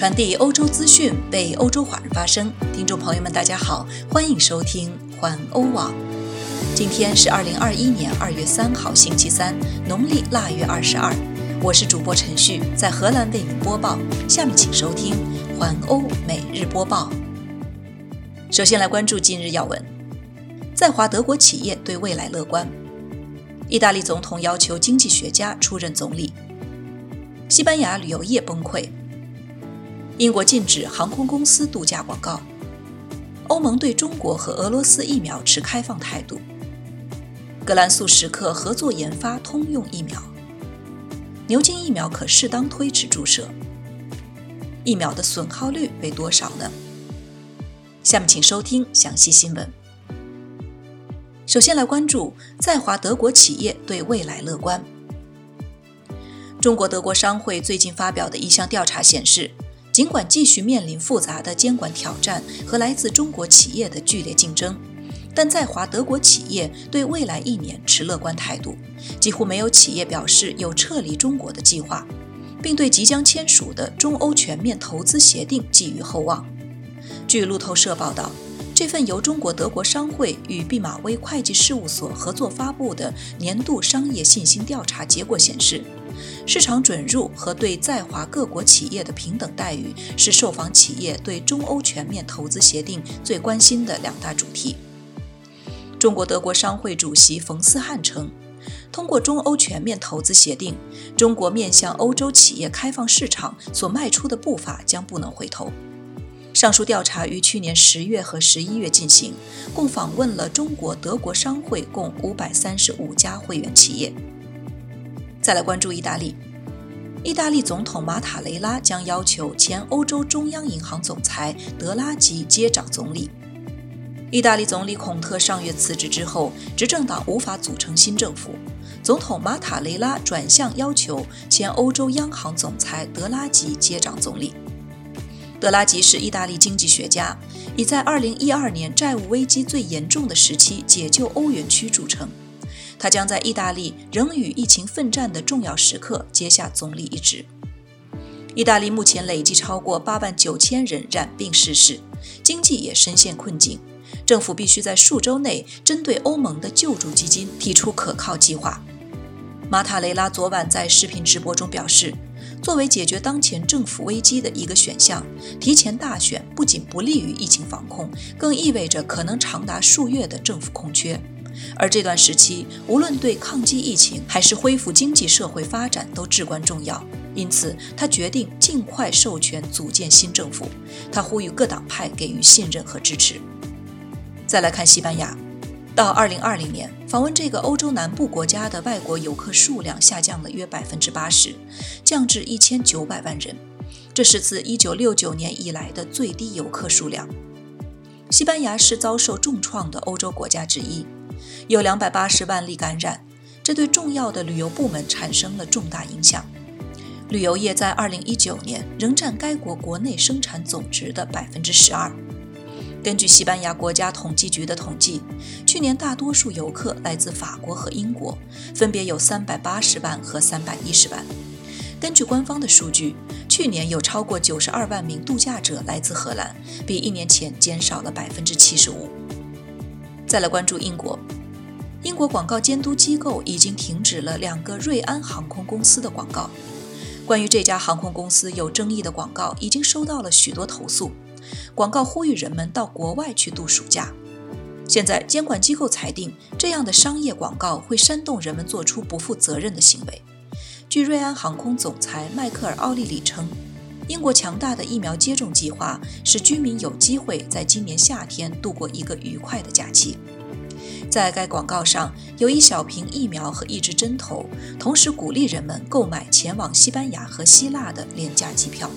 传递欧洲资讯，为欧洲华人发声。听众朋友们，大家好，欢迎收听环欧网。今天是二零二一年二月三号，星期三，农历腊月二十二。我是主播陈旭，在荷兰为您播报。下面请收听环欧每日播报。首先来关注今日要闻：在华德国企业对未来乐观。意大利总统要求经济学家出任总理。西班牙旅游业崩溃。英国禁止航空公司度假广告。欧盟对中国和俄罗斯疫苗持开放态度。格兰素时刻合作研发通用疫苗。牛津疫苗可适当推迟注射。疫苗的损耗率为多少呢？下面请收听详细新闻。首先来关注在华德国企业对未来乐观。中国德国商会最近发表的一项调查显示。尽管继续面临复杂的监管挑战和来自中国企业的剧烈竞争，但在华德国企业对未来一年持乐观态度，几乎没有企业表示有撤离中国的计划，并对即将签署的中欧全面投资协定寄予厚望。据路透社报道，这份由中国德国商会与毕马威会计事务所合作发布的年度商业信心调查结果显示。市场准入和对在华各国企业的平等待遇是受访企业对中欧全面投资协定最关心的两大主题。中国德国商会主席冯思翰称，通过中欧全面投资协定，中国面向欧洲企业开放市场所迈出的步伐将不能回头。上述调查于去年十月和十一月进行，共访问了中国德国商会共五百三十五家会员企业。再来关注意大利，意大利总统马塔雷拉将要求前欧洲中央银行总裁德拉吉接掌总理。意大利总理孔特上月辞职之后，执政党无法组成新政府，总统马塔雷拉转向要求前欧洲央行总裁德拉吉接掌总理。德拉吉是意大利经济学家，以在2012年债务危机最严重的时期解救欧元区著称。他将在意大利仍与疫情奋战的重要时刻接下总理一职。意大利目前累计超过八万九千人染病逝世，经济也深陷困境。政府必须在数周内针对欧盟的救助基金提出可靠计划。马塔雷拉昨晚在视频直播中表示，作为解决当前政府危机的一个选项，提前大选不仅不利于疫情防控，更意味着可能长达数月的政府空缺。而这段时期，无论对抗击疫情还是恢复经济社会发展都至关重要。因此，他决定尽快授权组建新政府。他呼吁各党派给予信任和支持。再来看西班牙，到2020年，访问这个欧洲南部国家的外国游客数量下降了约百分之八十，降至1900万人，这是自1969年以来的最低游客数量。西班牙是遭受重创的欧洲国家之一。有两百八十万例感染，这对重要的旅游部门产生了重大影响。旅游业在二零一九年仍占该国国内生产总值的百分之十二。根据西班牙国家统计局的统计，去年大多数游客来自法国和英国，分别有三百八十万和三百一十万。根据官方的数据，去年有超过九十二万名度假者来自荷兰，比一年前减少了百分之七十五。再来关注英国，英国广告监督机构已经停止了两个瑞安航空公司的广告。关于这家航空公司有争议的广告，已经收到了许多投诉。广告呼吁人们到国外去度暑假。现在监管机构裁定，这样的商业广告会煽动人们做出不负责任的行为。据瑞安航空总裁迈克尔·奥利里称。英国强大的疫苗接种计划使居民有机会在今年夏天度过一个愉快的假期。在该广告上有一小瓶疫苗和一支针头，同时鼓励人们购买前往西班牙和希腊的廉价机票。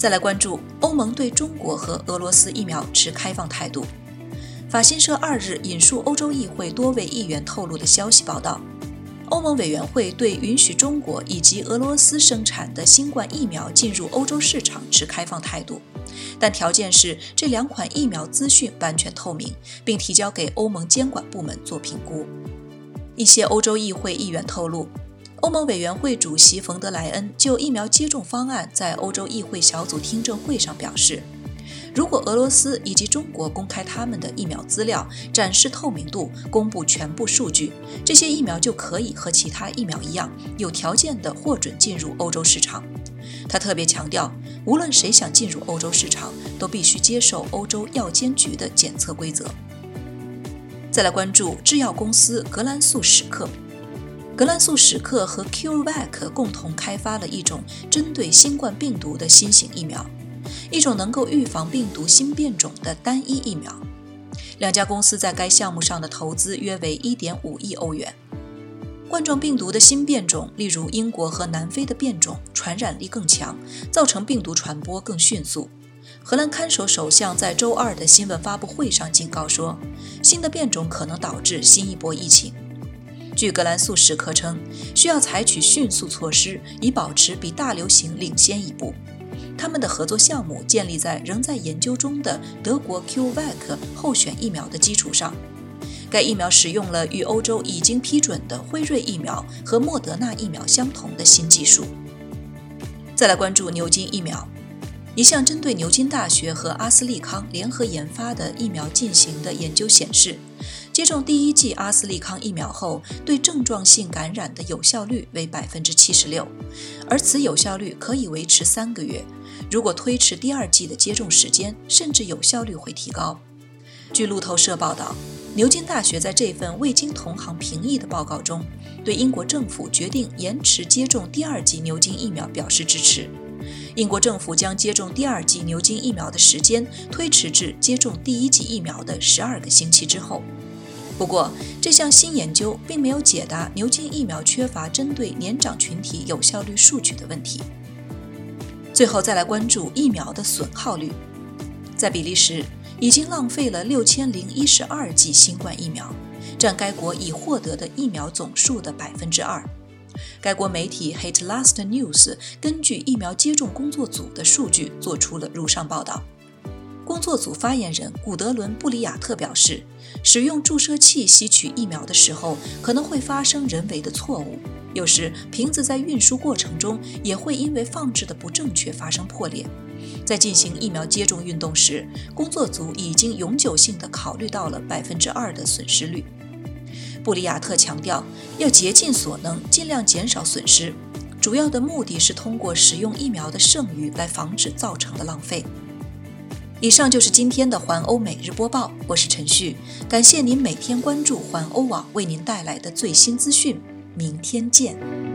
再来关注欧盟对中国和俄罗斯疫苗持开放态度。法新社二日引述欧洲议会多位议员透露的消息报道。欧盟委员会对允许中国以及俄罗斯生产的新冠疫苗进入欧洲市场持开放态度，但条件是这两款疫苗资讯完全透明，并提交给欧盟监管部门做评估。一些欧洲议会议员透露，欧盟委员会主席冯德莱恩就疫苗接种方案在欧洲议会小组听证会上表示，如果俄罗斯以及中国公开他们的疫苗资料，展示透明度，公布全部数据，这些疫苗就可以和其他疫苗一样，有条件的获准进入欧洲市场。他特别强调，无论谁想进入欧洲市场，都必须接受欧洲药监局的检测规则。再来关注制药公司格兰素史克。格兰素史克和 CureVac 共同开发了一种针对新冠病毒的新型疫苗，一种能够预防病毒新变种的单一疫苗。两家公司在该项目上的投资约为1.5亿欧元。冠状病毒的新变种，例如英国和南非的变种，传染力更强，造成病毒传播更迅速。荷兰看守首相在周二的新闻发布会上警告说，新的变种可能导致新一波疫情。据格兰素史克称，需要采取迅速措施，以保持比大流行领先一步。他们的合作项目建立在仍在研究中的德国 QVac 候选疫苗的基础上。该疫苗使用了与欧洲已经批准的辉瑞疫苗和莫德纳疫苗相同的新技术。再来关注牛津疫苗。一项针对牛津大学和阿斯利康联合研发的疫苗进行的研究显示，接种第一剂阿斯利康疫苗后，对症状性感染的有效率为百分之七十六，而此有效率可以维持三个月。如果推迟第二剂的接种时间，甚至有效率会提高。据路透社报道，牛津大学在这份未经同行评议的报告中，对英国政府决定延迟接种第二剂牛津疫苗表示支持。英国政府将接种第二剂牛津疫苗的时间推迟至接种第一剂疫苗的十二个星期之后。不过，这项新研究并没有解答牛津疫苗缺乏针对年长群体有效率数据的问题。最后，再来关注疫苗的损耗率。在比利时，已经浪费了六千零一十二剂新冠疫苗，占该国已获得的疫苗总数的百分之二。该国媒体 Hate Last News 根据疫苗接种工作组的数据做出了如上报道。工作组发言人古德伦·布里亚特表示，使用注射器吸取疫苗的时候可能会发生人为的错误，有时瓶子在运输过程中也会因为放置的不正确发生破裂。在进行疫苗接种运动时，工作组已经永久性的考虑到了百分之二的损失率。布里亚特强调，要竭尽所能，尽量减少损失。主要的目的是通过使用疫苗的剩余来防止造成的浪费。以上就是今天的环欧每日播报，我是陈旭，感谢您每天关注环欧网为您带来的最新资讯。明天见。